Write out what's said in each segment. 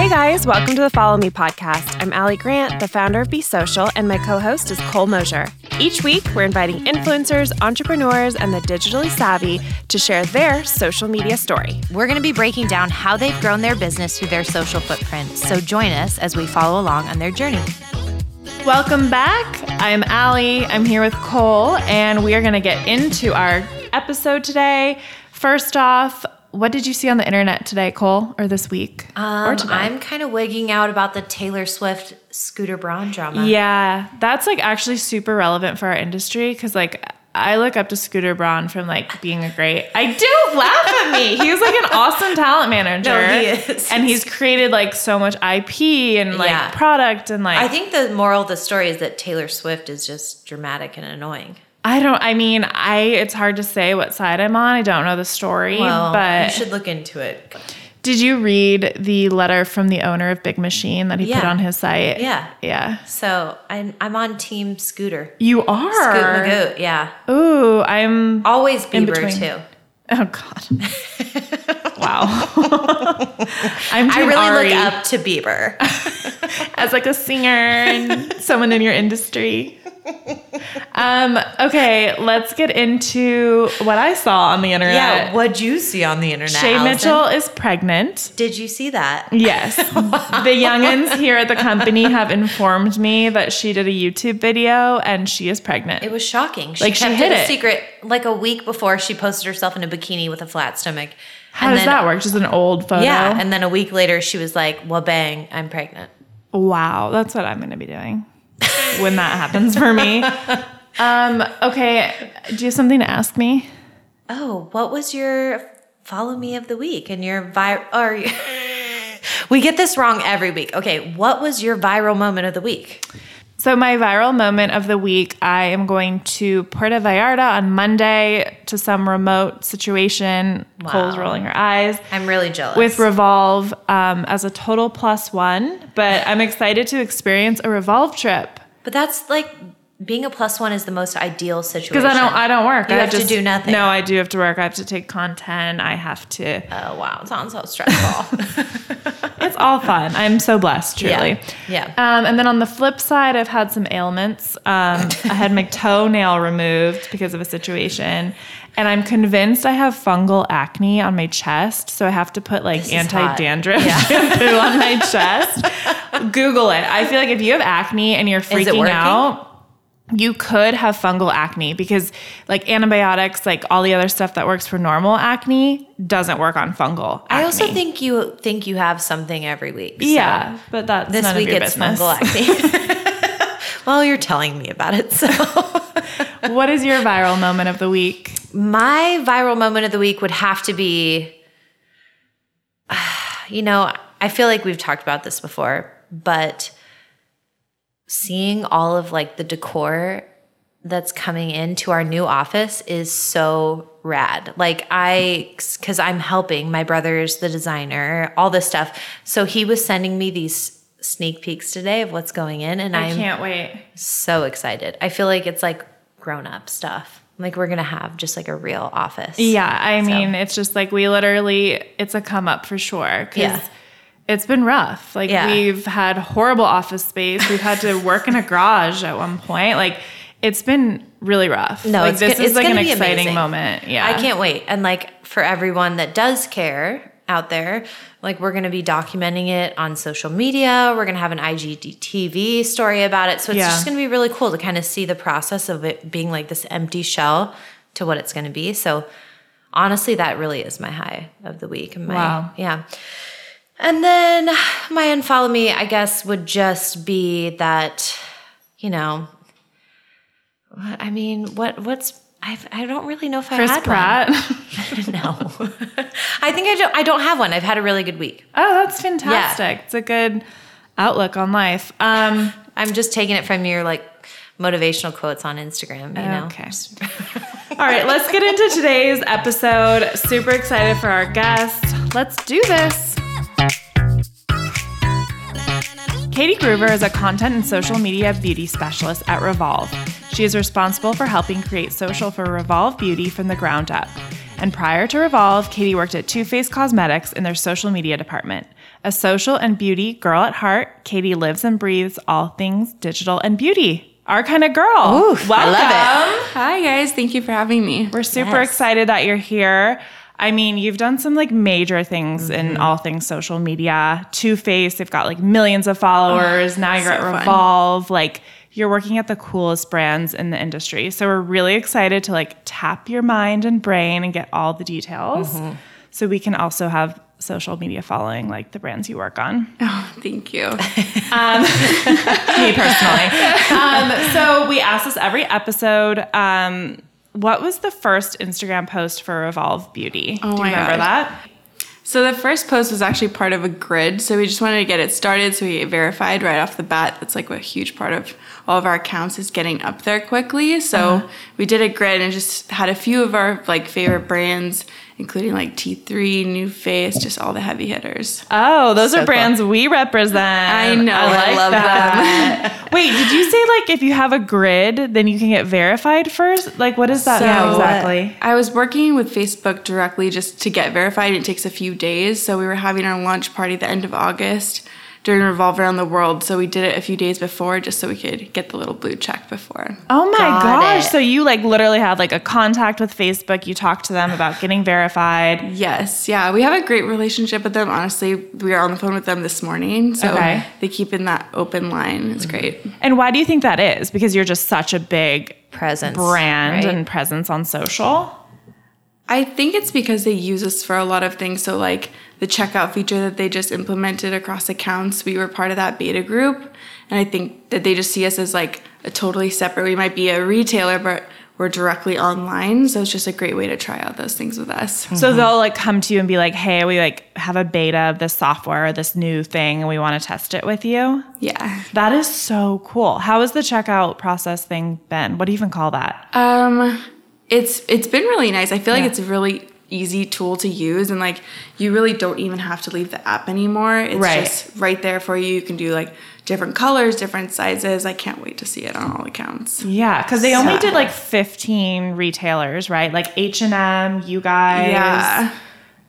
Hey guys, welcome to the Follow Me podcast. I'm Allie Grant, the founder of Be Social, and my co host is Cole Mosier. Each week, we're inviting influencers, entrepreneurs, and the digitally savvy to share their social media story. We're going to be breaking down how they've grown their business through their social footprint. So join us as we follow along on their journey. Welcome back. I'm Allie. I'm here with Cole, and we are going to get into our episode today. First off, what did you see on the internet today, Cole, or this week? or Um, today? I'm kind of wigging out about the Taylor Swift Scooter Braun drama. Yeah, that's like actually super relevant for our industry because like I look up to Scooter Braun from like being a great. I do laugh at me. He's like an awesome talent manager. No, he is. and he's created like so much IP and like Yeah. product and like I think the moral of the story is that Taylor Swift is just dramatic and annoying. I don't. I mean, I. It's hard to say what side I'm on. I don't know the story, Well, but you should look into it. did you read the letter from the owner of Big Machine that he put on his site? Yeah. yeah. So I'm I'm on Team Scooter. You are. Scoot Magoot, yeah. Ooh, I'm. Always Bieber too. Oh God. wow. I'm. I really Ari look up to Bieber. as like a singer and someone in your industry. Um. Okay, let's get into what I saw on the internet. yeah, what'd you see on the internet? Shay Allison? Mitchell is pregnant. Did you see that? Yes. The youngins here at the company have informed me that she did a YouTube video and she is pregnant. It was shocking. She Like, she kept hid it a secret like a week before she posted herself in a bikini with a flat stomach. How And does then- that work? Just an old photo? Yeah, and then a week later she was like, "Well, bang, I'm pregnant." wow, that's what I'm going to be doing when that happens for me. Um, okay, do you have something to ask me? Oh, what was your follow me of the week and your viral? Or we get this wrong every week. Okay, what was your viral moment of the week? So, my viral moment of the week, I am going to Puerto Vallarta on Monday to some remote situation. Cole's rolling her eyes. I'm really jealous. with Revolve um, as a total plus one, but I'm excited to experience a Revolve trip but that's like being a plus one is the most ideal situation. because I don't I don't work. You I have to do nothing. No, I do have to work. I have to take content. I have to. Oh wow, it sounds so stressful. It's all fun. I'm so blessed, truly. Yeah. Um, and then on the flip side, I've had some ailments. Um, I had my toenail removed because of a situation. And I'm convinced I have fungal acne on my chest. So I have to put like anti dandruff shampoo on my chest. Google it. I feel like if you have acne and you're freaking out, you could have fungal acne because like antibiotics, like all the other stuff that works for normal acne doesn't work on fungal. I also think you think you have something every week. so Yeah, but that's This week it's business. fungal acne. well, you're telling me about it, so. what is your viral moment of the week? My viral moment of the week would have to be, you know, I feel like we've talked about this before, but seeing all of like the decor that's coming into our new office is so rad. Like I, because I'm helping my brother's the designer, all this stuff. So he was sending me these sneak peeks today of what's going in, and I I'm can't wait. so excited. I feel like it's like grown up stuff. Like we're gonna have just like a real office. Yeah, I mean, it's just like we literally, it's a come up for sure. Cause Yeah. it's been rough. Like Yeah. we've had horrible office space. We've had to work in a garage at one point. Like it's been really rough. No, like it's this go- is like an exciting amazing. moment. Yeah. I can't wait. And like for everyone that does care out there, like we're gonna be documenting it on social media. We're gonna have an IGTV story about it. So it's Yeah. just gonna be really cool to kind of see the process of it being like this empty shell to what it's gonna be. So honestly, that really is my high of the week. and My, Wow. Yeah. And then my unfollow me, I guess, would just be that, you know, I mean, what what's I I don't really know if I Chris had Pratt. one. No, I think I don't. I don't have one. I've had a really good week. oh, that's fantastic. It's a good outlook on life. Um, I'm just taking it from your like motivational quotes on Instagram. You know. Okay. All right, let's get into today's episode. Super excited for our guest. Let's do this. Katie Groover is a content and social media beauty specialist at Revolve. She is responsible for helping create social for Revolve Beauty from the ground up. And prior to Revolve, Katie worked at Too Faced Cosmetics in their social media department. A social and beauty girl at heart, Katie lives and breathes all things digital and beauty. Our kind of girl. Ooh, Welcome. I love it. Hi guys, thank you for having me. We're super Yes. excited that you're here. I mean, you've done some like major things in Mm-hmm. all things social media. Too Faced, they've got like millions of followers. now you're so at fun. Revolve. Like you're working at the coolest brands in the industry. So we're really excited to like tap your mind and brain and get all the details. Mm-hmm. So we can also have social media following like the brands you work on. Oh, thank you. me personally. um, so we ask this every episode. Um, what was the first Instagram post for Revolve Beauty? Do you remember God. that? So the first post was actually part of a grid. So we just wanted to get it started so we get verified right off the bat. That's like a huge part of all of our accounts is getting up there quickly. So Uh-huh. we did a grid and just had a few of our like favorite brands, including like T3, NuFACE, just all the heavy hitters. Oh, those So are cool. brands we represent. I know, I like love that. Wait, did you say like if you have a grid, then you can get verified first? Like, what does that So- exactly? I was working with Facebook directly just to get verified. It takes a few days. So we were having our launch party the end of August during Revolve Around the World. So we did it a few days before just so we could get the little blue check before. Oh my Got gosh! it. So you like literally had like a contact with Facebook. You talked to them about getting verified. Yes, yeah, we have a great relationship with them. Honestly, we are on the phone with them this morning. So Okay. they keep in that open line. It's great. And why do you think that is? Because you're just such a big Presence. brand right? and presence on social. I think it's because they use us for a lot of things. So, like the checkout feature that they just implemented across accounts, we were part of that beta group. And I think that they just see us as like a totally separate, we might be a retailer, but we're directly online. So, it's just a great way to try out those things with us. So they'll like come to you and be like, "Hey, we like have a beta of this software, or this new thing, and we want to test it with you." Yeah. That is so cool. How has the checkout process thing been? What do you even call that? Um, it's it's been really nice. I feel like it's a really easy tool to use, and like you really don't even have to leave the app anymore. It's Right. just right there for you. You can do like different colors, different sizes. I can't wait to see it on all accounts. Yeah, because they only So- did like 15 retailers, right? Like H and M, you guys. Yeah.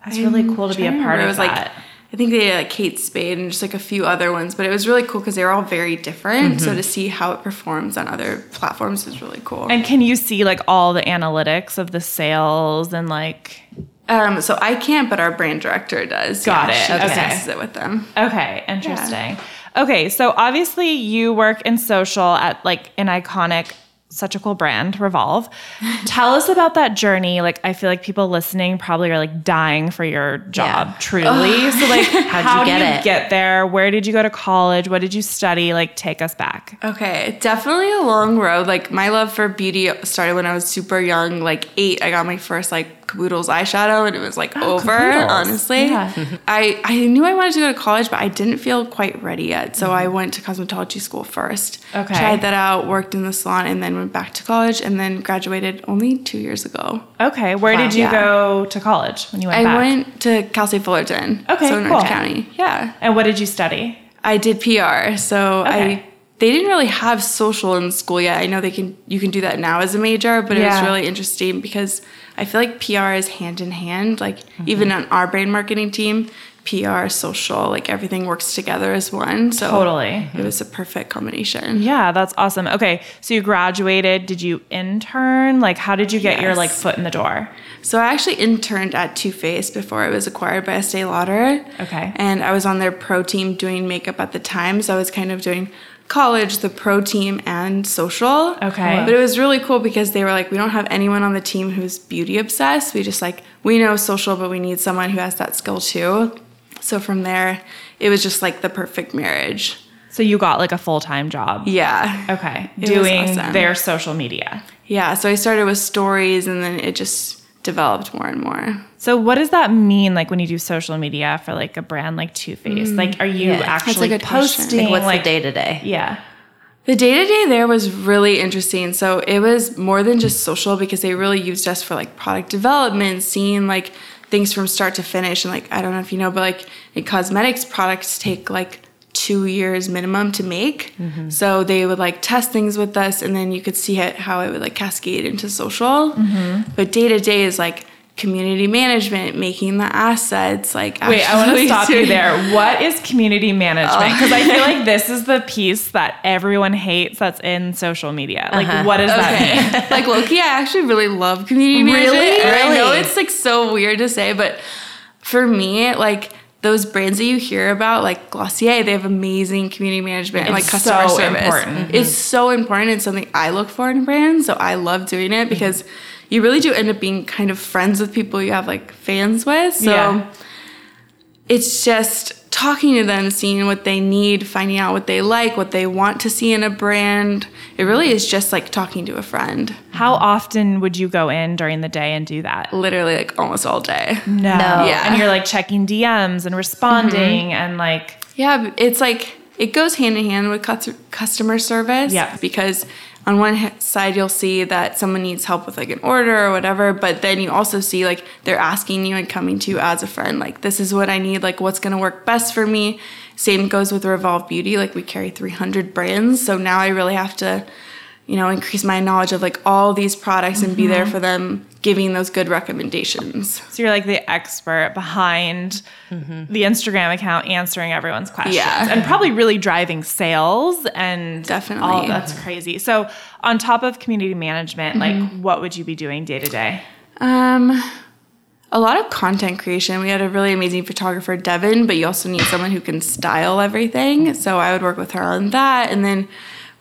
that's really cool to be a part of it was that. like I think they had like Kate Spade and just like a few other ones, but it was really cool because they were all very different. So to see how it performs on other platforms is really cool. and can you see like all the analytics of the sales and like? um, so I can't, but our brand director does. Got Yeah, it. She Okay. discusses it with them. Okay, interesting. Okay, so obviously you work in social at like an iconic, such a cool brand, Revolve. Tell us about that journey. Like, I feel like people listening probably are like dying for your job, Yeah. truly. So, like, How'd you how get you get there? Where did you go to college? What did you study? Like, take us back. Okay, definitely a long road. Like my love for beauty started when I was super young, like eight. I got my first like Caboodles eyeshadow, and it was like oh, over. Caboodles. Honestly, Yeah. I I knew I wanted to go to college, but I didn't feel quite ready yet. So I mm-hmm. went to cosmetology school first. Okay. tried that out, worked in the salon, and then went back to college, and then graduated only two years ago. Okay, where Wow. did you Yeah. go to college when you went I back? went to Cal State Fullerton. Okay, so in cool. Orange County. Yeah. and what did you study? I did PR, so Okay. I they didn't really have social in school yet. I know they can you can do that now as a major, but it was really interesting because I feel like PR is hand in hand. Like Mm-hmm. even on our brand marketing team, PR, social, like everything works together as one. So Totally. it was a perfect combination. Yeah, that's awesome. Okay, so you graduated. Did you intern? Like, how did you get your like foot in the door? So I actually interned at Too Faced before it was acquired by Estee Lauder. Okay. And I was on their pro team doing makeup at the time, so I was kind of doing college, the pro team, and social. Okay. But it was really cool because they were like, we don't have anyone on the team who's beauty obsessed. We just like we know social, but we need someone who has that skill too. So from there, it was just like the perfect marriage. So you got like a full time job. Yeah. Okay, It doing awesome. their social media. Yeah. So I started with stories, and then it just developed more and more. So what does that mean like when you do social media for like a brand like Too Faced? Like are you Yeah. Actually good question. posting Like, what's like the day to day? Yeah. The day to day there was really interesting. So it was more than just social because they really used us for like product development, seeing like things from start to finish. And like, I don't know if you know, but like in cosmetics, products take like two years minimum to make. Mm-hmm. So they would like test things with us and then you could see it, how it would like cascade into social. Mm-hmm. But day to day is like, community management, making the assets. Like, Wait, I want to stop you there. What is community management? Oh. Because I feel like this is the piece that everyone hates that's in social media. Like, uh-huh. what does that mean? Like lowkey, I actually really love community management. Really? I know Really? it's like so weird to say, but for me, like those brands that you hear about, like Glossier, they have amazing community management and like customer so service. important. It's mm-hmm. so important. It's something I look for in brands. So I love doing it because you really do end up being kind of friends with people you have like fans with. So Yeah. it's just talking to them, seeing what they need, finding out what they like, what they want to see in a brand. It really is just like talking to a friend, How often would you go in during the day and do that? literally like almost all day. No. Yeah. And you're like checking DMs and responding mm-hmm. and like, Yeah, it's like it goes hand in hand with customer service. Yeah. Because on one side, you'll see that someone needs help with like an order or whatever, but then you also see like they're asking you and coming to you as a friend, like, this is what I need, like, what's gonna work best for me. Same goes with Revolve Beauty. Like, we carry 300 brands. So now I really have to, you know, increase my knowledge of like all these products and be there mm-hmm. for them, giving those good recommendations. so you're like the expert behind mm-hmm. the Instagram account answering everyone's questions Yeah. and probably really driving sales and Definitely. all that's crazy. So on top of community management, like mm-hmm. what would you be doing day to day? Um, a lot of content creation. We had a really amazing photographer, Devin, but you also need someone who can style everything. So I would work with her on that, and then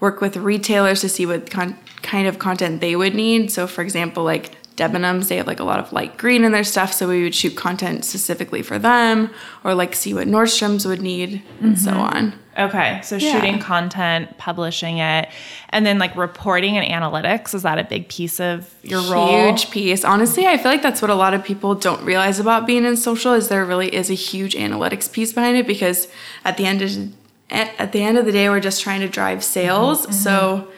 work with retailers to see what con- kind of content they would need. So, for example, like Debenhams, they have like a lot of light green in their stuff, so we would shoot content specifically for them, or like see what Nordstrom's would need, and so mm-hmm. on. Okay, so Yeah. shooting content, publishing it, and then like reporting and analytics is that a big piece of your role? huge piece. Honestly, I feel like that's what a lot of people don't realize about being in social is there really is a huge analytics piece behind it because at the end of at at the end of the day we're just trying to drive sales. Mm-hmm. So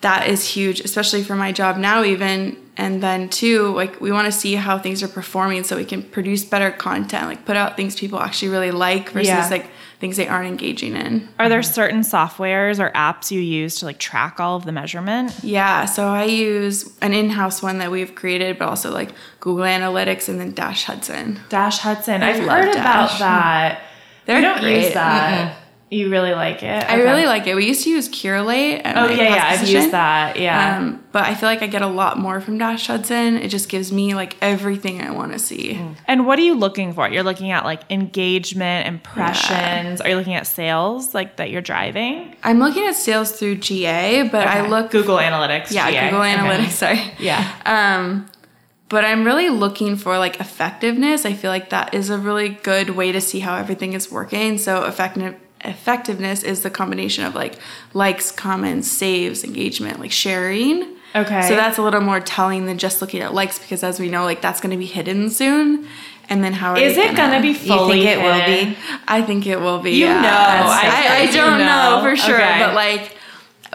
that is huge, especially for my job now even and then too like we want to see how things are performing so we can produce better content like put out things people actually really like versus Yeah. like things they aren't engaging in Are there mm-hmm. certain softwares or apps you use to like track all of the measurement? Yeah, so I use an in-house one that we've created, but also like Google Analytics and then Dash Hudson. Dash Hudson. I've love heard Dash. about that. They're I don't use great. that. You really like it? I really like it. We used to use Curelate. Oh my yeah, past yeah. I've used that. Yeah. Um, but I feel like I get a lot more from Dash Hudson. It just gives me like everything I want to see. and what are you looking for? You're looking at like engagement, impressions. Are you looking at sales like that you're driving? I'm looking at sales through GA, but I look Google Analytics. yeah GA. Google Okay. Analytics. Sorry. Yeah. Um, but I'm really looking for like effectiveness. I feel like that is a really good way to see how everything is working. So effective effectiveness is the combination of like likes, comments, saves, engagement, like sharing. Okay. So that's a little more telling than just looking at likes because as we know, like that's going to be hidden soon. And then how are Is they it gonna be You fully? think it will hidden? be? I think it will be. You yeah. know, I, I I, don't know. know. for sure, Okay. but like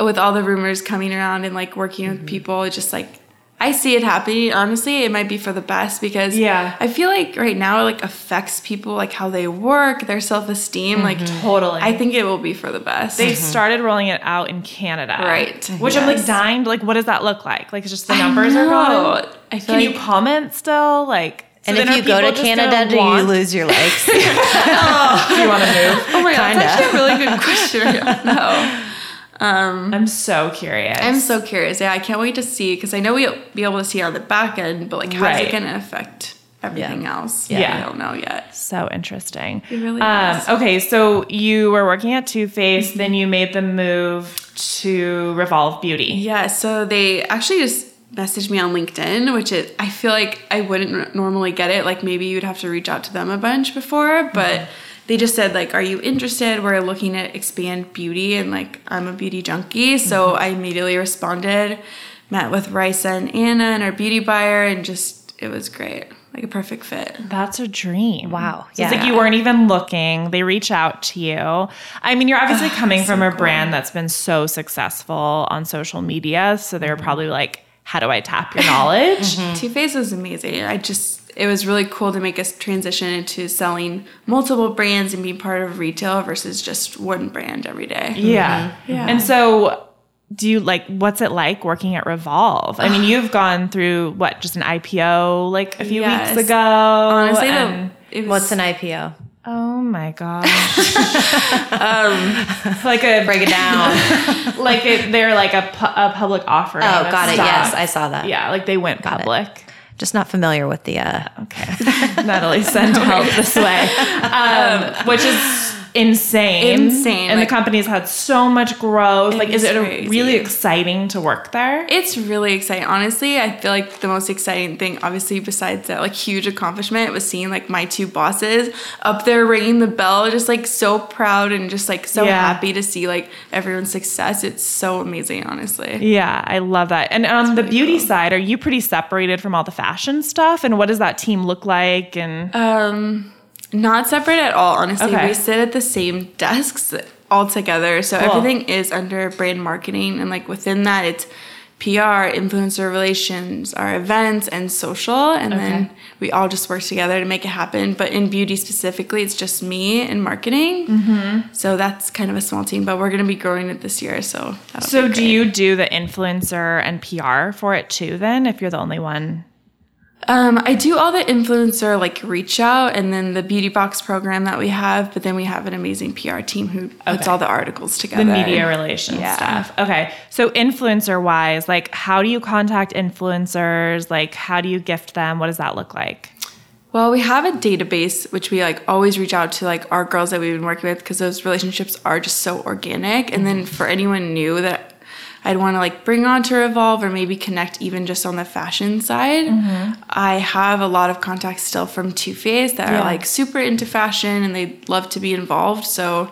with all the rumors coming around and like working Mm-hmm. with people, it's just like I see it happening. Honestly, it might be for the best because Yeah. I feel like right now it like affects people like how they work, their self esteem. Like mm-hmm. Totally. I think it will be for the best. They mm-hmm. started rolling it out in Canada. Right. Which I'm like Yes. dying. to- Like, what does that look like? Like, it's just the I numbers are know. going. I feel Can like you comment still? Like, so And if you go to Canada, gonna do you lose your likes? Oh. Do you want to move? Oh my god, Kinda. that's actually a really good question. no. Um, I'm so curious. I'm so curious. Yeah, I can't wait to see because I know we'll be able to see on the back end, but like how's Right. it going to affect everything else? Yeah. I don't know yet. so interesting. It really um, is. Okay, so you were working at Too Faced, then mm-hmm. you made the move to Revolve Beauty. Yeah, so they actually just messaged me on LinkedIn, which is I feel like I wouldn't normally get it. Like maybe you'd have to reach out to them a bunch before, but mm-hmm. They just said like, "Are you interested? We're looking at expand beauty, and like I'm a beauty junkie, so mm-hmm. I immediately responded. Met with Risa and Anna and our beauty buyer, and just it was great, like a perfect fit. That's a dream. Wow. So It's like you weren't even looking. They reach out to you. I mean, you're obviously coming from a brand that's been so successful on social media. So they're mm-hmm. probably like, how do I tap your knowledge? Too Faced was amazing. I just it was really cool to make a transition into selling multiple brands and being part of retail versus just one brand every day. Yeah. Yeah. And so do you like what's it like working at Revolve? I mean, you've gone through what, just an IPO like a few Yes. weeks ago. Honestly, the- and- it was, What's an IPO? oh my gosh. Um, like a Break it down. like it, they're like a, pu- a public offering. Oh, of got it. stock. Yes, I saw that. Yeah, like they went Got it. Just not familiar with the. Uh, Okay. Natalie send help this way. Um, which is insane. Insane, And like- the company's had so much growth. Like, is it crazy. really exciting to work there? It's really exciting. Honestly, I feel like the most exciting thing, obviously, besides that like huge accomplishment, was seeing like my two bosses up there ringing the bell, just like so proud and just like so Yeah. happy to see like everyone's success. It's so amazing, honestly. yeah, I love that. And on the beauty side, are you pretty separated from all the fashion stuff? And what does that team look like? And Um, not separate at all. Honestly, Okay. we sit at the same desks all together, so Cool. everything is under brand marketing, and like within that, it's PR, influencer relations, our events, and social, and Okay. then we all just work together to make it happen. But in beauty specifically, it's just me and marketing. Mm-hmm. So that's kind of a small team, but we're gonna be growing it this year. So so, do you do the influencer and PR for it too, then, if you're the only one? Um, I do all the influencer like reach out and then the beauty box program that we have, but then we have an amazing PR team who puts Okay. all the articles together. the media relations Yeah. stuff. Okay. So influencer wise, like how do you contact influencers? Like how do you gift them? What does that look like? Well, we have a database which we like always reach out to like our girls that we've been working with because those relationships are just so organic. And then for anyone new that I'd want to like bring on to Revolve or maybe connect even just on the fashion side, mm-hmm. I have a lot of contacts still from Too Faced that Yeah. are like super into fashion and they love to be involved. So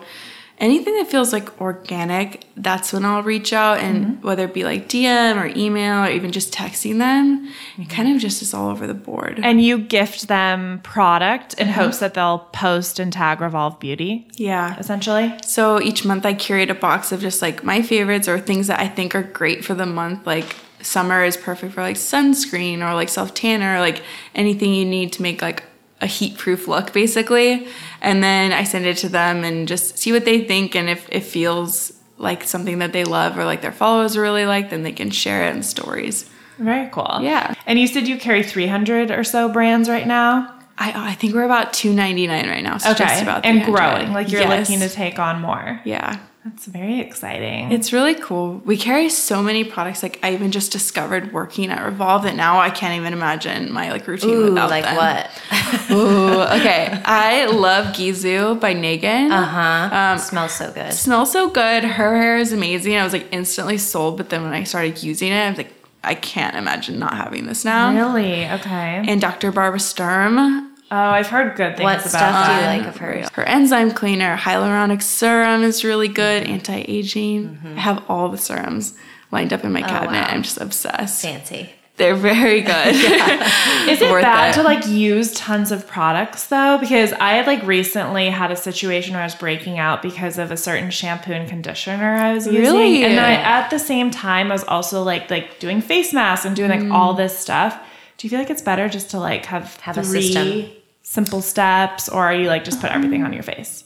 anything that feels like organic, that's when I'll reach out and whether it be like DM or email or even just texting them, it kind of just is all over the board. And you gift them product in Mm-hmm. hopes that they'll post and tag Revolve Beauty, yeah. essentially. So each month I curate a box of just like my favorites or things that I think are great for the month. Like summer is perfect for like sunscreen or like self tanner, or like anything you need to make like a heat proof look basically. And then I send it to them and just see what they think. And if it feels like something that they love or like their followers really like, then they can share it in stories. Very cool. Yeah. And you said you carry 300 or so brands right now. I, I think we're about two ninety nine right now. So just about and growing. Like you're Yes. looking to take on more. Yeah. That's very exciting. It's really cool. We carry so many products. Like I even just discovered working at Revolve that now I can't even imagine my like routine ooh, without like them. what? Ooh, okay. I love Gisou by Negin. Uh huh. Um, Smells so good. smells so good. Her hair is amazing. I was like instantly sold, but then when I started using it, I was like, I can't imagine not having this now. really okay. And Dr. Barbara Sturm. Oh, I've heard good things about What about stuff do you like of hers? Her enzyme cleaner, hyaluronic serum is really good, mm-hmm. anti-aging. Mm-hmm. I have all the serums lined up in my oh, cabinet. wow. I'm just obsessed. Fancy. They're very good. Is it Worth bad it. to like use tons of products though? Because I had like recently had a situation where I was breaking out because of a certain shampoo and conditioner I was using. Really? And then I, at the same time I was also like like doing face masks and doing like all mm. this stuff. Do you feel like it's better just to like have, Have a three system. Simple steps or are you like just put everything on your uh-huh. face?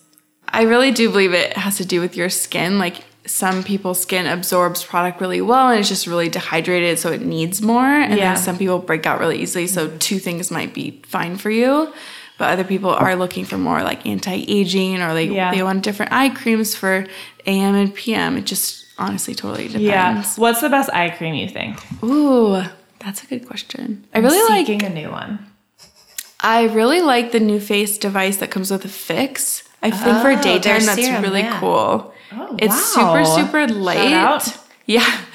I really do believe it has to do with your skin. Like some people's skin absorbs product really well and it's just really dehydrated, so it needs more. And Yeah. then some people break out really easily, so mm-hmm. two things might be fine for you. But other people are looking for more like anti-aging or they Yeah. they want different eye creams for AM and PM. It just honestly totally depends. Yeah. What's the best eye cream you think? Ooh, that's a good question. I really like a new one. I really like the NuFACE device that comes with a fix. I think for Oh, their daytime that's serum, really yeah. cool. Oh, it's wow. super super light. out. Yeah.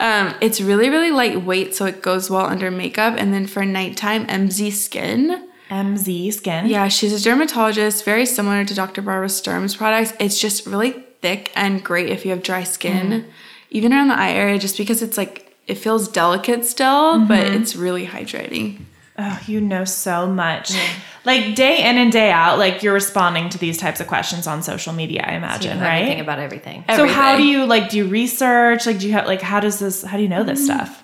Um, it's really really lightweight so it goes well under makeup and then for nighttime MZ Skin. MZ Skin. Yeah, she's a dermatologist, very similar to Dr. Barbara Sturm's products. It's just really thick and great if you have dry skin, even around the eye area just because it's like it feels delicate still, but it's really hydrating. Oh, you know so much. Like day in and day out, like you're responding to these types of questions on social media, I imagine, everything right? about everything. so how do you like do you research? Like do you have like how does this how do you know this mm. stuff?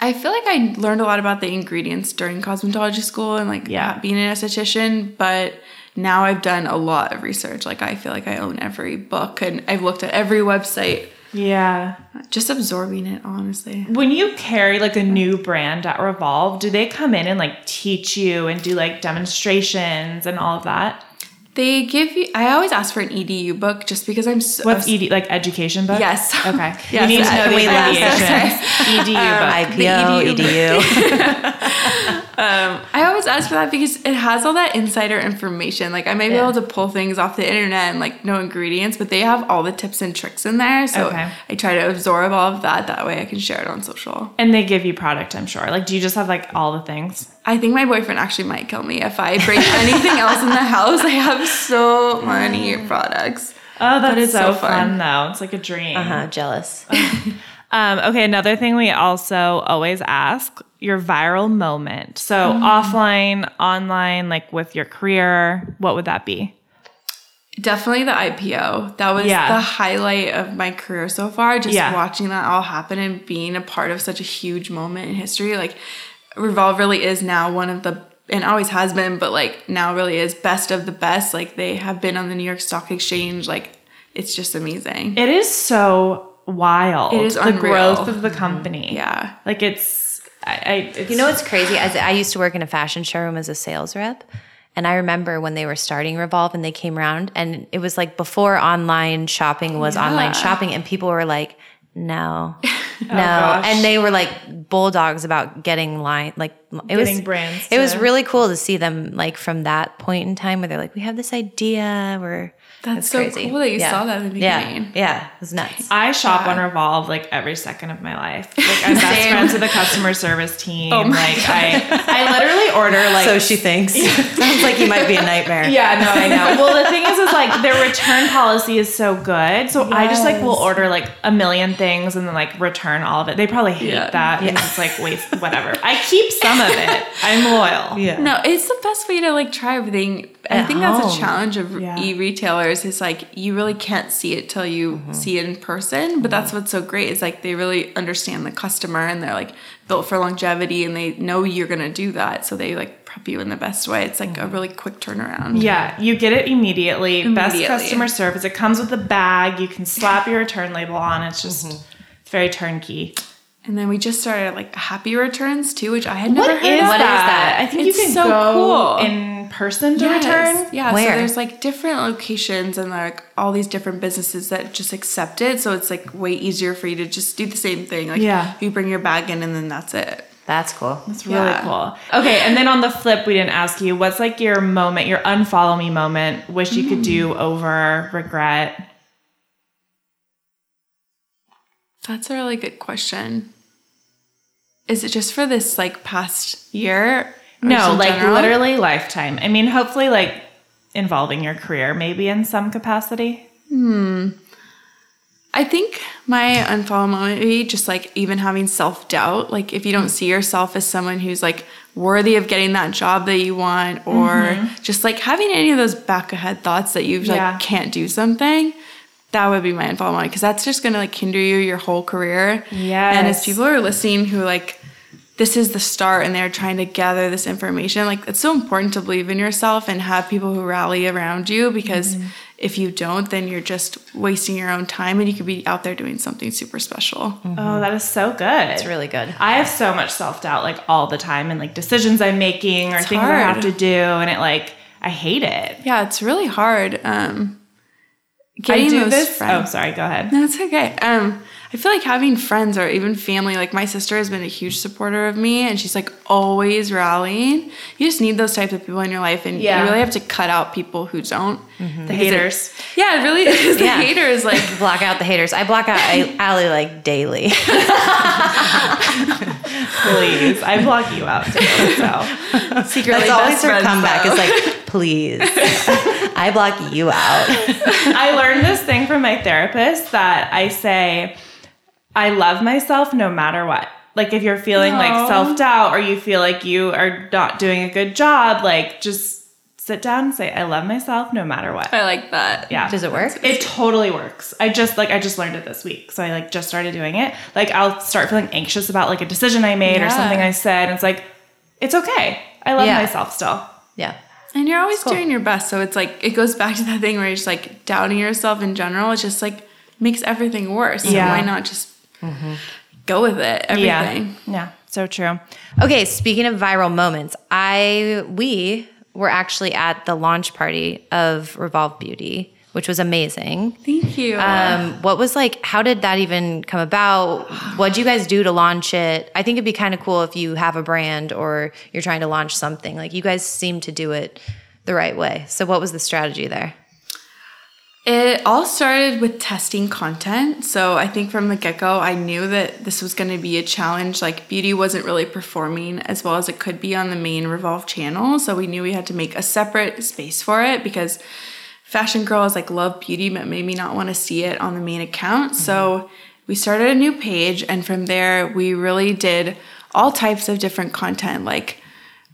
I feel like I learned a lot about the ingredients during cosmetology school and like Yeah. being an esthetician, but now I've done a lot of research. Like I feel like I own every book and I've looked at every website Yeah. just absorbing it, honestly. When you carry like a new brand at Revolve, do they come in and like teach you and do like demonstrations and all of that? They give you. I always ask for an EDU book just because I'm. So, What's ED like education book? Yes. Okay. Yes, we need to know the we uh, laugh. abbreviations. EDU um, book. IPO, the EDU. Um, I always ask for that because it has all that insider information. Like I may be Yeah. able to pull things off the internet and like no ingredients, but they have all the tips and tricks in there. So Okay. I try to absorb all of that. That way I can share it on social. And they give you product, I'm sure. Like, do you just have like all the things? I think my boyfriend actually might kill me if I break anything else in the house. I have so many products. Oh, that's it's so, so fun. fun. though. It's like a dream. Uh-huh, jealous. Um, okay, another thing we also always ask your viral moment. So Mm. offline, online, like with your career, what would that be? Definitely the IPO. That was Yeah. the highlight of my career so far. Just Yeah. watching that all happen and being a part of such a huge moment in history. Like Revolve really is now one of the and always has been, but like now really is best of the best. Like they have been on the New York Stock Exchange. Like it's just amazing. It is so wild. It is the unreal. growth of the mm-hmm. company. Yeah. Like it's I, I it's, You know what's crazy? As I used to work in a fashion showroom as a sales rep, and I remember when they were starting Revolve and they came around, and it was like before online shopping was online shopping, and people were like, "No, no," oh, gosh. and they were like bulldogs about getting line like it was brands It was really cool to see them like from that point in time where they're like, "We have this idea, we're." That's it's so crazy. cool that you Yeah. saw that in the Yeah, beginning. yeah, it was nuts. I shop on Revolve like every second of my life. Like I'm best friends with the customer service team. Oh like I I literally order like so she thinks. Sounds like you might be a nightmare. Yeah, no, I know. Well, the thing is, is like their return policy is so good. So I just like will order like a million things and then like return all of it. They probably hate Yeah. that because it's like waste, whatever. I keep some of it. I'm loyal. Yeah. No, it's the best way to like try everything. I think that's a challenge of Yeah. e-retailers is like you really can't see it till you mm-hmm. see it in person. But that's what's so great is like they really understand the customer and they're like built for longevity and they know you're gonna do that. So they like prep you in the best way. It's like a mm-hmm. really quick turnaround. Yeah, you get it immediately. Best customer service. It comes with a bag. You can slap your return label on. It's just it's very turnkey. And then we just started like happy returns too, which I had never What heard is of. What is that? that? I think It's you can so go cool. in person to Yes. return. Yeah, Where? so there's like different locations and like all these different businesses that just accept it. So it's like way easier for you to just do the same thing. Like Yeah. you bring your bag in and then that's it. That's cool. That's really Yeah. cool. Okay, and then on the flip, we didn't ask you what's like your moment, your unfollow me moment, wish you could do mm. over, regret. That's a really good question. Is it just for this like past year? No, like general? literally lifetime. I mean, hopefully, like involving your career, maybe in some capacity. Hmm. I think my unfollow moment would be just like even having self doubt. Like if you don't see yourself as someone who's like worthy of getting that job that you want, or just like having any of those back ahead thoughts that you like can't do something. That would be my unfollow moment because that's just gonna like hinder you your whole career. Yeah. And as people are listening who like this is the start and they're trying to gather this information, like it's so important to believe in yourself and have people who rally around you because Mm-hmm. if you don't, then you're just wasting your own time and you could be out there doing something super special. Oh, that is so good. It's really good. I have so much self doubt, like all the time, and like decisions I'm making or things I have to do, and it like I hate it. Yeah, it's really hard. Um, I getting do those this. Oh, sorry. Go ahead. No, it's okay. Um, I feel like having friends or even family, like my sister has been a huge supporter of me and she's like always rallying. You just need those types of people in your life and Yeah. you really have to cut out people who don't. The haters. Yeah, it really is. The Yeah. haters, like, Block out the haters. I block out I- Allie like daily. Please, I block you out too. So secretly That's always her friends, comeback. though. It's like, please, I block you out. I learned this thing from my therapist that I say, I love myself no matter what. Like if you're feeling like self doubt or you feel like you are not doing a good job, like just sit down and say, I love myself no matter what. I like that. Yeah. Does it work? It totally works. I just like I just learned it this week. So I like just started doing it. Like I'll start feeling anxious about like a decision I made or something I said. And it's like, it's okay. I love Yeah. myself still. Yeah. And you're always cool. doing your best. So it's like, it goes back to that thing where you're just like doubting yourself in general. It just like, makes everything worse. So Yeah. why not just mm-hmm. go with it? Everything. Yeah. Yeah. So true. Okay, speaking of viral moments, I we were actually at the launch party of Revolve Beauty, which was amazing. Thank you. Um, what was like? How did that even come about? What'd you guys do to launch it? I think it'd be kind of cool if you have a brand or you're trying to launch something. Like you guys seem to do it the right way. So what was the strategy there? It all started with testing content. So I think from the get go, I knew that this was going to be a challenge. Like, beauty wasn't really performing as well as it could be on the main Revolve channel. So we knew we had to make a separate space for it because fashion girls like love beauty, but maybe not want to see it on the main account. So we started a new page. And from there, we really did all types of different content like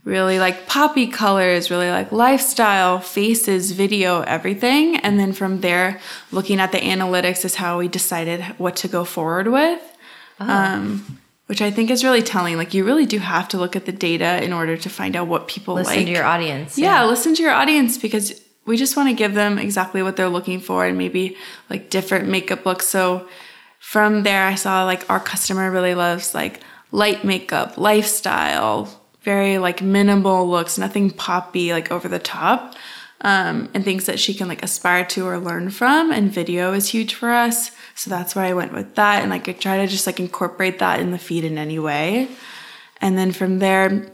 really like poppy colors, really like lifestyle, faces, video, everything. And then from there, looking at the analytics is how we decided what to go forward with. Um, which I think is really telling. Like you really do have to look at the data in order to find out what people Listen like. to your audience. yeah, listen to your audience because we just want to give them exactly what they're looking for and maybe like different makeup looks. So from there, I saw like our customer really loves like light makeup, lifestyle, very like minimal looks, nothing poppy, like over the top, um, and things that she can like aspire to or learn from. And video is huge for us. So that's where I went with that. And like I try to just like incorporate that in the feed in any way. And then from there,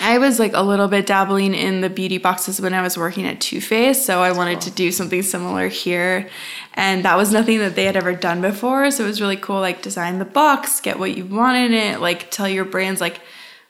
I was like a little bit dabbling in the beauty boxes when I was working at Too Faced, so I wanted to do something similar here, and that was nothing that they had ever done before. So it was really cool, like design the box, get what you want in it, like tell your brands like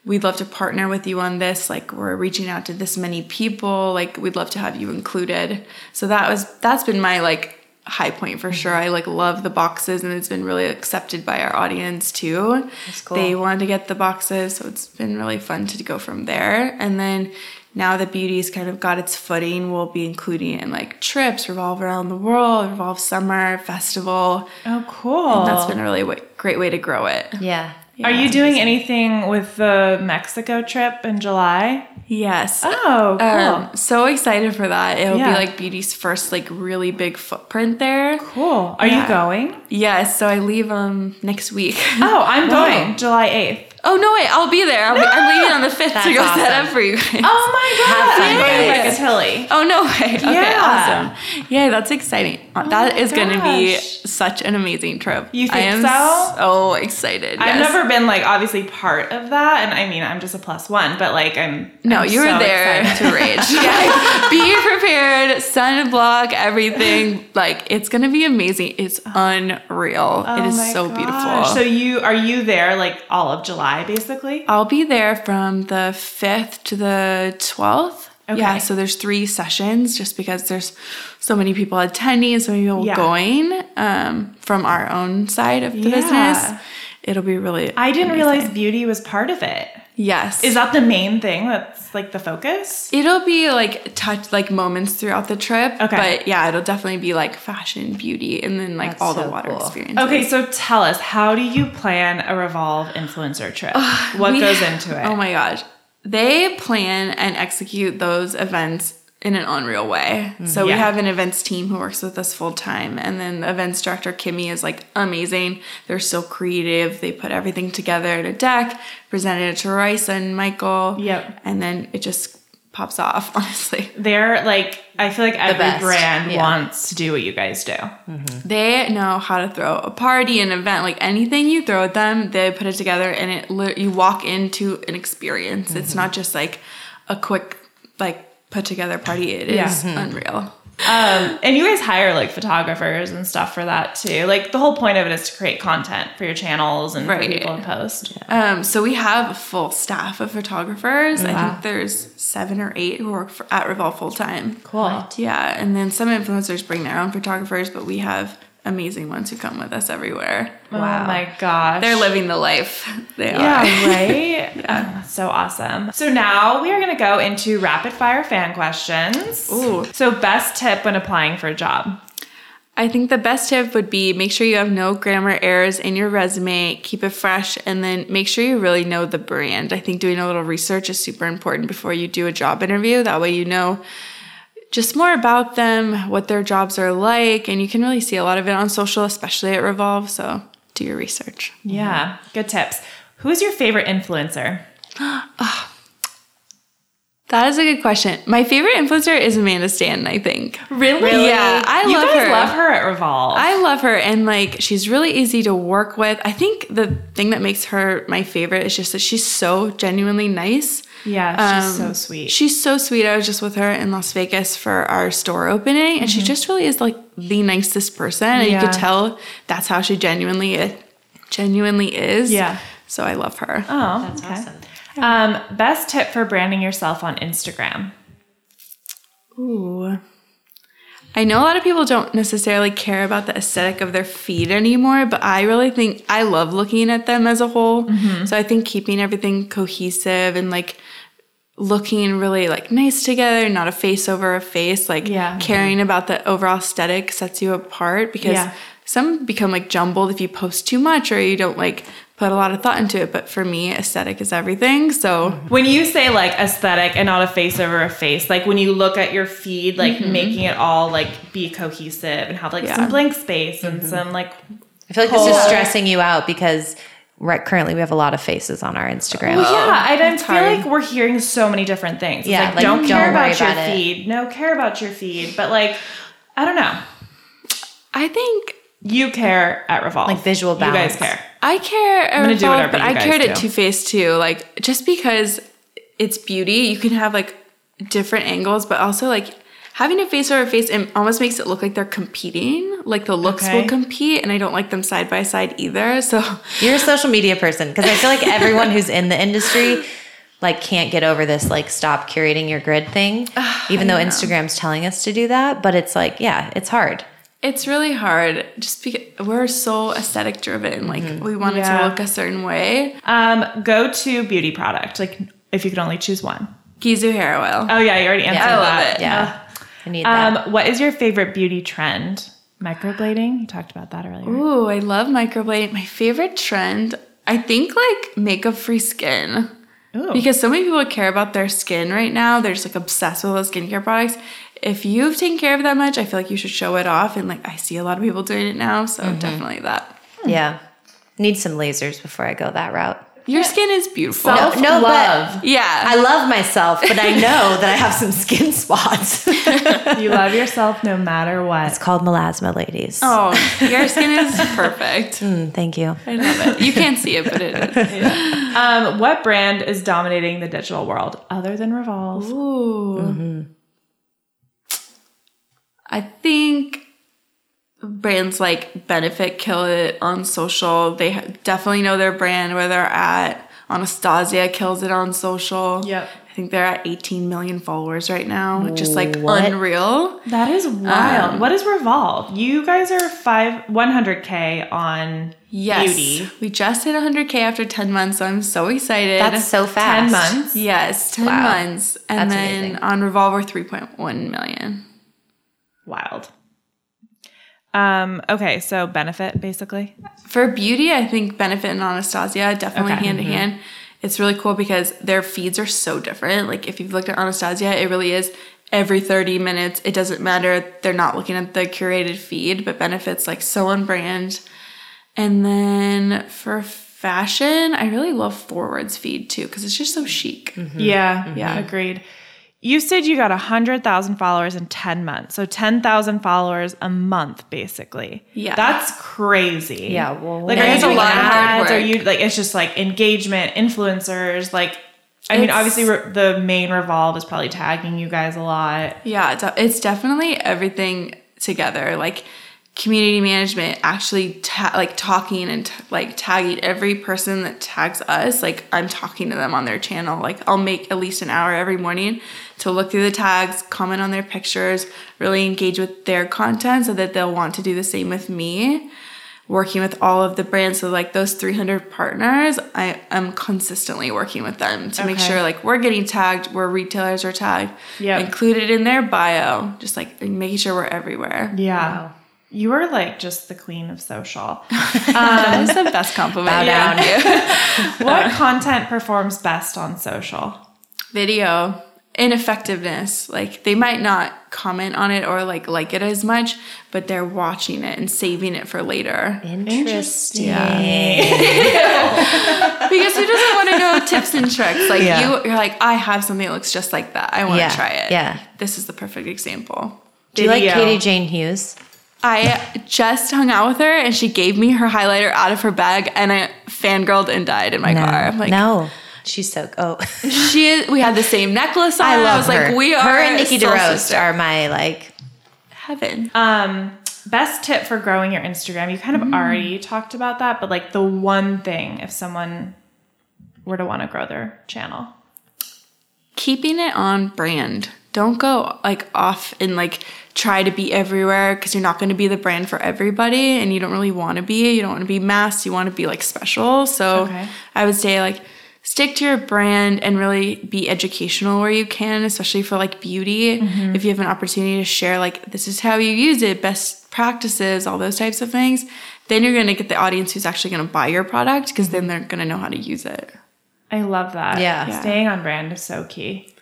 we'd love to partner with you on this, like we're reaching out to this many people, like we'd love to have you included. So that was that's been my like high point for sure. I like love the boxes and it's been really accepted by our audience too. cool. They wanted to get the boxes, so it's been really fun to go from there. And then now that beauty's kind of got its footing, we'll be including in like trips, revolve around the world, revolve summer, festival. Oh, cool. That's been a really wa- great way to grow it. Yeah. Are you doing anything with the Mexico trip in July? Yes. Oh, cool. Um, so excited for that. It'll Yeah. be like beauty's first like really big footprint there. cool. Are yeah. you going? Yes, so I leave um next week. Oh, I'm Wow. going July 8th. Oh no, wait, I'll be there. I'll be, I'm leaving on the fifth to That's go set up for you guys. Oh my god. Have fun, I'm going to. Oh no way! Okay, Yeah. awesome. Yeah, that's exciting. Uh, that is going to be gosh. Such an amazing trip. You I am so? So excited. I've yes. never been like obviously part of that, and I mean I'm just a plus one, but like I'm No, I'm you were so there excited. to rage. yeah. Be prepared. Sunblock, everything. Like it's gonna be amazing. It's unreal. Oh it is so gosh. beautiful. So you are you there like all of July basically? I'll be there from the 5th to the 12th. Okay. Yeah, so there's three sessions just because there's so many people attending and so many people Yeah. going um, from our own side of the Yeah. business. It'll be really. I didn't amazing. realize beauty was part of it. Yes. Is that the main thing that's like the focus? It'll be like touch like moments throughout the trip. Okay. But yeah, it'll definitely be like fashion, beauty, and then like That's all the water cool. experiences. Okay, so tell us, how do you plan a Revolve influencer trip? what We- goes into it? Oh my gosh. They plan and execute those events in an unreal way. So we Yeah. have an events team who works with us full time. And then the events director, Kimmy, is like amazing. They're so creative. They put everything together in a deck, presented it to Royce and Michael. Yep. And then it just pops off, honestly. They're like, I feel like every best, brand yeah. wants to do what you guys do. They know how to throw a party, an event, like anything you throw at them, they put it together and it you walk into an experience. It's Mm-hmm. not just like a quick like put together party. It is Yeah. Mm-hmm. unreal. Um, and you guys hire like photographers and stuff for that too. Like the whole point of it is to create content for your channels and Right. for people to post. Um, so we have a full staff of photographers. I think there's seven or eight who work for, at Revolve full time. Cool. Yeah, and then some influencers bring their own photographers, but we have amazing ones who come with us everywhere. Oh my gosh. They're living the life. They are. Yeah, right? yeah. Uh, that's so awesome. So now we are going to go into rapid fire fan questions. Ooh. So, best tip when applying for a job. I think the best tip would be make sure you have no grammar errors in your resume, keep it fresh, and then make sure you really know the brand. I think doing a little research is super important before you do a job interview. That way you know just more about them, what their jobs are like, and you can really see a lot of it on social, especially at Revolve. So do your research. Yeah, good tips. Who's your favorite influencer? Ah, that is a good question. My favorite influencer is Amanda Stanton, I think. Really? Yeah, I love her. you love guys her. love her at Revolve. I love her and like she's really easy to work with. I think the thing that makes her my favorite is just that she's so genuinely nice. Yeah, she's Um, so sweet. She's so sweet. I was just with her in Las Vegas for our store opening and she just really is like the nicest person and you Mm-hmm. Could tell that's how she genuinely genuinely is. Yeah. So I love her. oh, That's okay. awesome. Um, best tip for branding yourself on Instagram. Ooh. I know a lot of people don't necessarily care about the aesthetic of their feed anymore, but I really think I love looking at them as a whole. Mm-hmm. So I think keeping everything cohesive and like looking really like nice together, not a face over a face, like Yeah. caring about the overall aesthetic sets you apart because Yeah. some become like jumbled if you post too much or you don't like put a lot of thought into it. But for me, aesthetic is everything. So mm-hmm. When you say like aesthetic and not a face over a face, like when you look at your feed, like mm-hmm. making it all like be cohesive and have like Yeah. some blank space and mm-hmm. some like I feel like this is stressing you out because right, currently we have a lot of faces on our Instagram. Well, yeah, oh, I don't feel hard. like we're hearing so many different things. It's Yeah, like, like, don't don't care worry about your about it. feed. No, care about your feed. But like, I don't know. I think You care at Revolve. Like visual You guys balance. care. I care. gonna do whatever but you I guys cared at do. Too Faced too. Like just because it's beauty, you can have like different angles, but also like having a face over a face it almost makes it look like they're competing. Like the looks Okay. will compete, and I don't like them side by side either. So You're a social media person because I feel like everyone who's in the industry like can't get over this like stop curating your grid thing. Even though Instagram's telling us to do that, but it's like, yeah, it's hard. it's really hard. Just because we're so aesthetic driven, like we want it Yeah. to look a certain way. Um, go to beauty product. Like, if you could only choose one. Gisou hair oil. Oh yeah, you already answered I love that. it. Yeah. I need that. Um, what is your favorite beauty trend? Microblading. You talked about that earlier. Ooh, I love microblading. My favorite trend, I think like makeup free skin. Ooh. Because so many people care about their skin right now. They're just like obsessed with those skincare products. If you've taken care of that much, I feel like you should show it off. And like I see a lot of people doing it now. So definitely that. yeah. Need some lasers before I go that route. Your skin is beautiful. Self- No, no, love. but yeah. I love myself, but I know that I have some skin spots. You love yourself no matter what. It's called melasma, ladies. oh, your skin is perfect. Mm, thank you. I love it. You can't see it, but it is. Um, what brand is dominating the digital world other than Revolve? Ooh. I think brands like Benefit kill it on social. They definitely know their brand where they're at. Anastasia kills it on social. Yep. I think they're at 18 million followers right now, which is like What? unreal. That is um, wild. what is Revolve? You guys are five 100k on Yes. beauty. We just hit 100K after 10 months, so I'm so excited. That's so fast. 10 months. Yes, 10 Wow. months. And That's then amazing. on Revolver, 3.1 million. Wild. Um, okay, so benefit basically. For beauty, I think Benefit and Anastasia definitely Okay. hand to mm-hmm. hand. It's really cool because their feeds are so different. Like if you've looked at Anastasia, it really is every 30 minutes. It doesn't matter. They're not looking at the curated feed, but Benefit's like so on brand. And then for fashion, I really love Forward's feed too because it's just so chic. Mm-hmm. Yeah, mm-hmm. Yeah. agreed. You said you got 100,000 followers in 10 months. So 10,000 followers a month, basically. Yeah. That's crazy. Yeah, well, like, are you doing lot of ads? Are you, like, it's just like engagement, influencers, like, I mean, obviously, re- the main Revolve is probably tagging you guys a lot. Yeah, it's, it's definitely everything together. Like community management, actually ta- like talking and t- like tagging every person that tags us. Like I'm talking to them on their channel. Like I'll make at least an hour every morning to look through the tags, comment on their pictures, really engage with their content so that they'll want to do the same with me. Working with all of the brands, so like those 300 partners, I am consistently working with them to make sure like we're getting tagged, where retailers are tagged, yeah included in their bio, just like making sure we're everywhere. Yeah. You are like just the queen of social. Um, that is the best compliment. Bow Yeah. down. what content performs best on social? Video. ineffectiveness. Like they might not comment on it or like like it as much, but they're watching it and saving it for later. Interesting. Because who doesn't want to know tips and tricks? Like Yeah. you, you're like, I have something that looks just like that. I want to Yeah, try it. yeah. This is the perfect example. Do you like Katie Jane Hughes? I just hung out with her and she gave me her highlighter out of her bag and I fangirled and died in my car. I'm like, no. She's so oh she is, we had the same necklace on. I love was her. like, we are her and Nikki soul DeRoest sister. are my like heaven. Um, best tip for growing your Instagram. You kind of already talked about that, but like the one thing if someone were to want to grow their channel. keeping it on brand. Don't go like off and like try to be everywhere because you're not going to be the brand for everybody and you don't really want to be. You don't want to be mass, you want to be like special. So Okay. I would say like stick to your brand and really be educational where you can, especially for like beauty. Mm-hmm. If you have an opportunity to share like this is how you use it, best practices, all those types of things, then you're going to get the audience who's actually going to buy your product because then they're going to know how to use it. I love that. Yeah. Staying on brand is so key.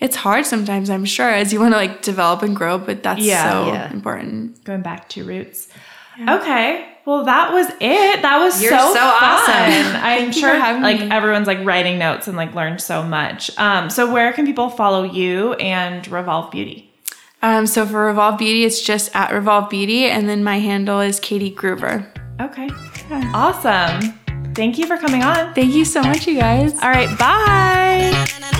It's hard sometimes, I'm sure, as you want to like develop and grow, but that's Yeah. so Yeah. important. Going back to roots. Okay. Well, that was it. That was You're so, so awesome. fun. I'm sure like me. everyone's like writing notes and like learned so much. Um, so where can people follow you and Revolve Beauty? Um, so for Revolve Beauty, it's just at Revolve Beauty, and then my handle is Katie Groover. Okay. Awesome. Thank you for coming on. Thank you so much, you guys. All right. Bye.